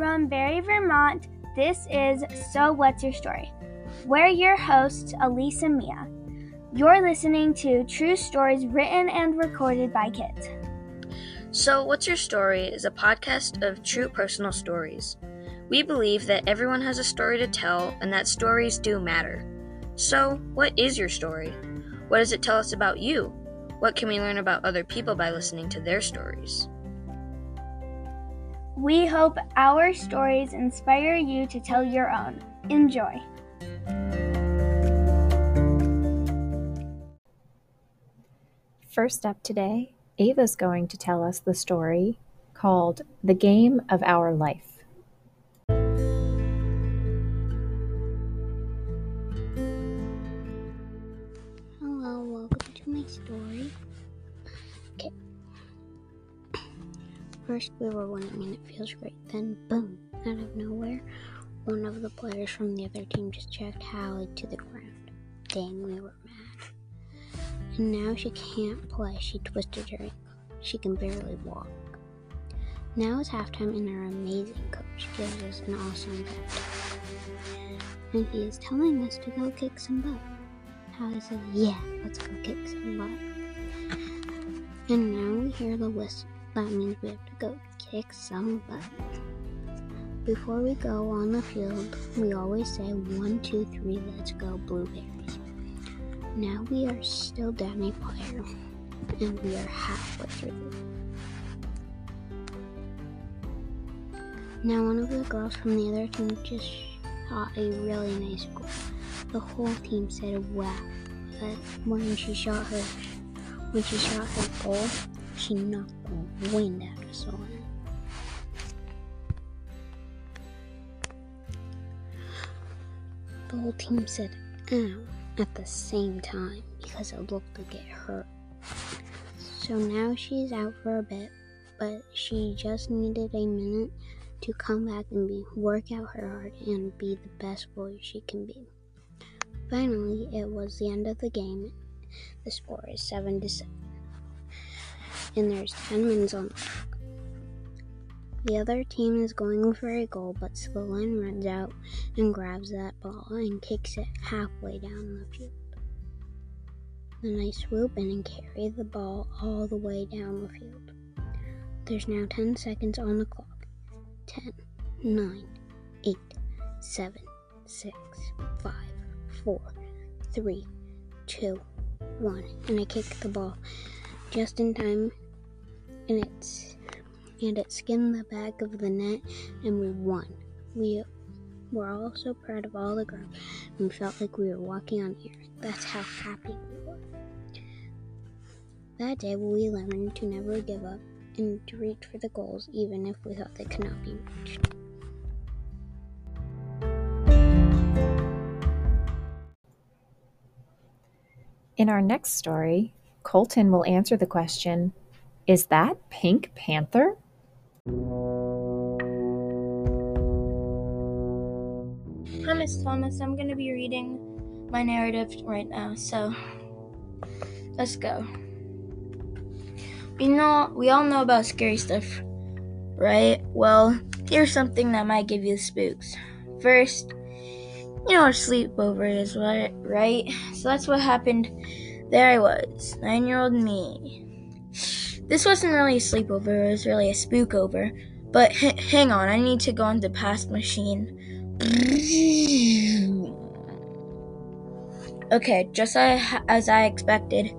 From Barre, Vermont, this is So What's Your Story? We're your hosts, Elise and Mia. You're listening to true stories written and recorded by kids. So, What's Your Story is a podcast of true personal stories. We believe that everyone has a story to tell and that stories do matter. So, what is your story? What does it tell us about you? What can we learn about other people by listening to their stories? We hope our stories inspire you to tell your own. Enjoy. First up today, Ava's going to tell us the story called The Game of Our Life. Hello, welcome to my story. First, we were winning and it feels great. Then, boom, out of nowhere, one of the players from the other team just checked Hallie to the ground. Dang, we were mad. And now she can't play. She twisted her ankle. She can barely walk. Now it's halftime, and our amazing coach gives us an awesome pep talk. And he is telling us to go kick some butt. Hallie says, Yeah, let's go kick some butt. And now we hear the whistle. That means we have to go kick some butt. Before we go on the field, we always say one, two, three, let's go blueberries. Now we are still down a player, and we are halfway through. Now one of the girls from the other team just shot a really nice goal. The whole team said wow, but when she shot her when she shot her goal, she knocked the wind. The whole team said ow at the same time because it looked like it hurt. So now she's out for a bit, but she just needed a minute to come back and be work out her heart and be the best boy she can be. Finally, it was the end of the game. The score is seven to seven, and there's ten minutes on the clock. The other team is going for a goal, but Sloan runs out and grabs that ball and kicks it halfway down the field. Then I swoop in and carry the ball all the way down the field. There's now 10 seconds on the clock. 10, 9, 8, 7, 6, 5, 4, 3, 2, 1. And I kick the ball just in time and it's and it skinned the back of the net and we won. We were all so proud of all the girls and felt like we were walking on air. That's how happy we were. That day we learned to never give up and to reach for the goals even if we thought they could not be reached. In our next story, Colton will answer the question Is that Pink Panther? Hi, Miss Thomas. I'm going to be reading my narrative right now. So, let's go. We know we all know about scary stuff, right? Well, here's something that might give you the spooks. First, you know what sleepover is, right? Right? So that's what happened. There I was, nine-year-old me. This wasn't really a sleepover; it was really a spookover. But h- hang on, I need to go on the past machine. Okay, just as I expected,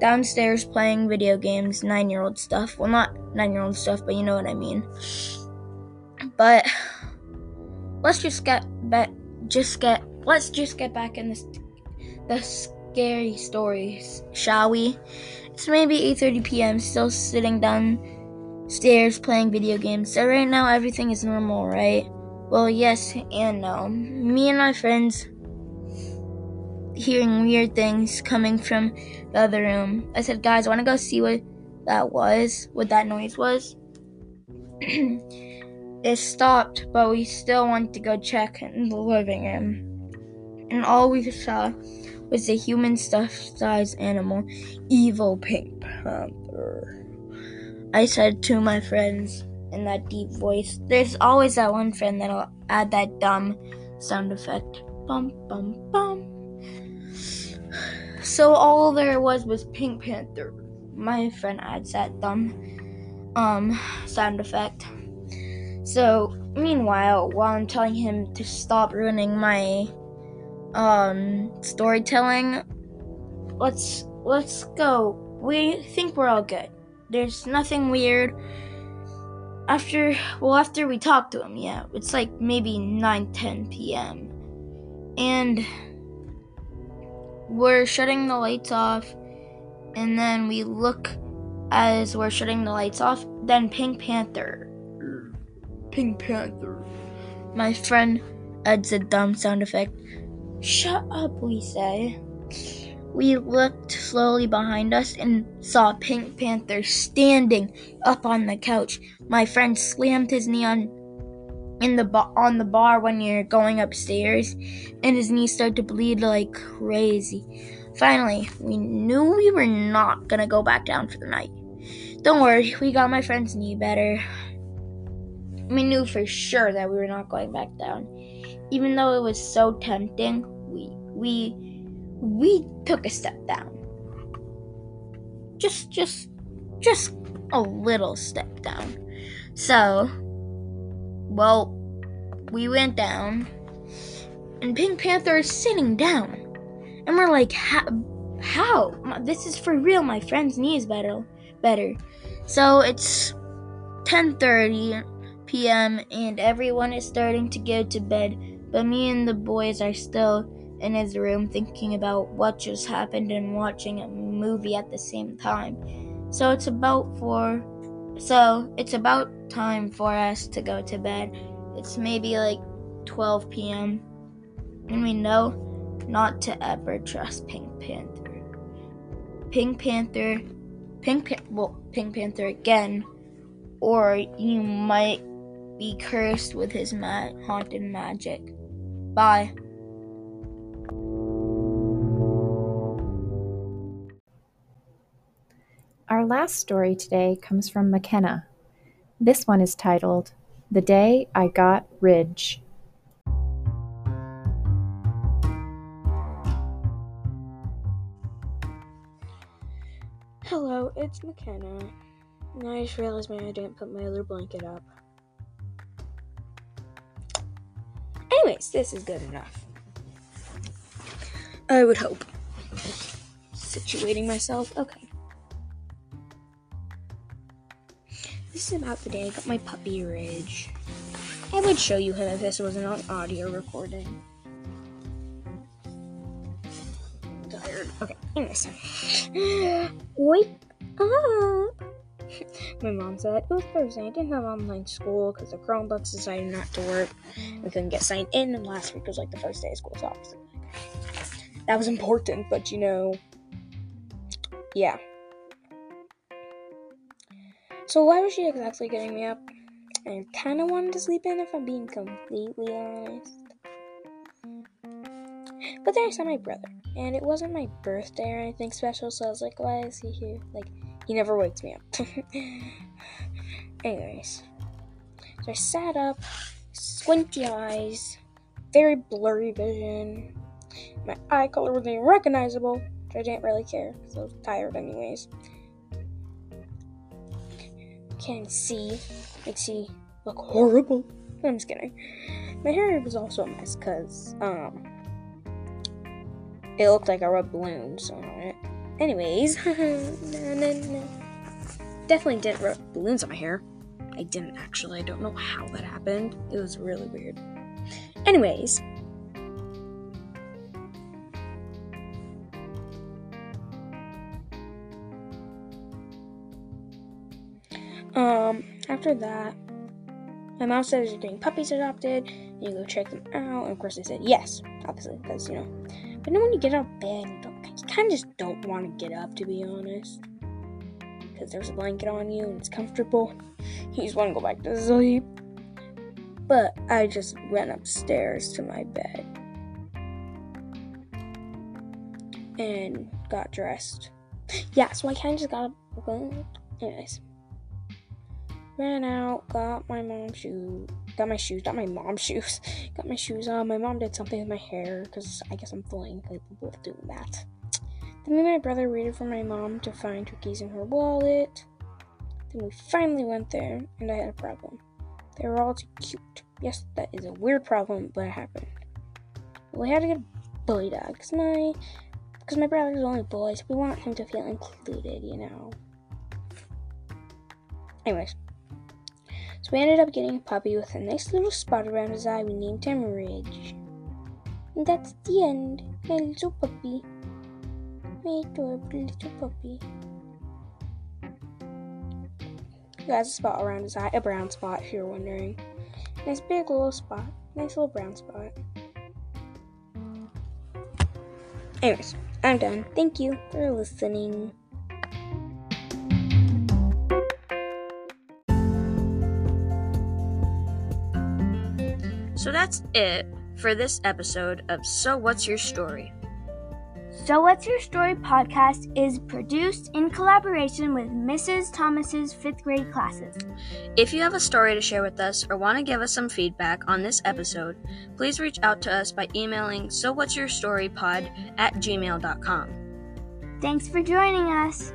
downstairs playing video games, nine year old stuff. Well, not nine year old stuff, but you know what I mean. But let's just get back, just get, let's just get back in this, the scary stories, shall we? It's maybe 8:30 p.m. Still sitting downstairs playing video games. So right now everything is normal, right? Well, yes and no. Me and my friends hearing weird things coming from the other room. I said, "Guys, want to go see what that was? What that noise was?" it stopped, but we still wanted to go check in the living room. And all we saw was a human stuffed sized animal, Evil Pink Panther. I said to my friends, in that deep voice. There's always that one friend that'll add that dumb sound effect. Bum bum bum. So all there was was Pink Panther. My friend adds that dumb um sound effect. So meanwhile, while I'm telling him to stop ruining my um storytelling, let's let's go. We think we're all good. There's nothing weird. After well after we talk to him, yeah. It's like maybe 9 10 p.m. And we're shutting the lights off and then we look as we're shutting the lights off, then Pink Panther Pink Panther. My friend adds a dumb sound effect. Shut up, we say. We looked slowly behind us and saw Pink Panther standing up on the couch. My friend slammed his knee on in the ba- on the bar when you're going upstairs, and his knee started to bleed like crazy. Finally, we knew we were not gonna go back down for the night. Don't worry, we got my friend's knee better. We knew for sure that we were not going back down. Even though it was so tempting, we we we took a step down. Just just just a little step down. So, well, we went down and Pink Panther is sitting down. And we're like, how? how? This is for real. My friend's knee is better. Better. So it's 10:30 p.m. and everyone is starting to go to bed, but me and the boys are still in his room thinking about what just happened and watching a movie at the same time. So it's about for so it's about time for us to go to bed. It's maybe like 12 p.m. and we know not to ever trust Pink Panther. Pink Panther, Pink pa- well, Pink Panther again, or you might be cursed with his ma- haunted magic. Bye. Our last story today comes from McKenna. This one is titled The Day I Got Ridge. Hello, it's McKenna. I just realized maybe I didn't put my other blanket up. Anyways, this is good enough. I would hope. Situating myself. Okay. This is about the day I got my puppy Ridge. I would show you him if this wasn't on audio recording. Tired. Okay, anyways. Wake up! My mom said it was Thursday. I didn't have online school because the Chromebooks decided not to work. We couldn't get signed in, and last week was like the first day of school, so that was important. But you know, yeah. So why was she exactly getting me up? I kind of wanted to sleep in, if I'm being completely honest. But then I saw my brother, and it wasn't my birthday or anything special, so I was like, why is he here? Like, he never wakes me up. Anyways, so I sat up, squinty eyes, very blurry vision. My eye color wasn't even recognizable, which I didn't really care because I was tired, anyways. Can't see. Makes see look horrible. I'm just kidding. My hair was also a mess because, um, it looked like I rubbed balloons on it. Anyways, definitely didn't rub balloons on my hair. I didn't actually. I don't know how that happened. It was really weird. Anyways, um, after that, my mom said they're getting puppies adopted. And you go check them out. And of course, I said yes, obviously, because you know. But then when you get out of bed, kind of just don't want to get up, to be honest. Because there's a blanket on you and it's comfortable. You just want to go back to sleep. But I just went upstairs to my bed and got dressed. Yeah, so I kind of just got up. Anyways, ran out, got my mom's shoes, got my shoes, got my mom's shoes, got my shoes on. My mom did something with my hair because I guess I'm fully incapable of doing that. Then me and my brother waited for my mom to find her keys in her wallet. Then we finally went there, and I had a problem. They were all too cute. Yes, that is a weird problem, but it happened. We had to get a bully dog because my because my brother's only boy, so we want him to feel included, you know. Anyways, so we ended up getting a puppy with a nice little spot around his eye. We named him Ridge. And that's the end. My little puppy. My adorable little puppy. He has a spot around his eye, a brown spot, if you're wondering. Nice big little spot. Nice little brown spot. Anyways, I'm done. Thank you for listening. So that's it for this episode of So What's Your Story? So What's Your Story podcast is produced in collaboration with Mrs. Thomas's fifth grade classes. If you have a story to share with us or want to give us some feedback on this episode, please reach out to us by emailing so what's your story pod at gmail.com. Thanks for joining us.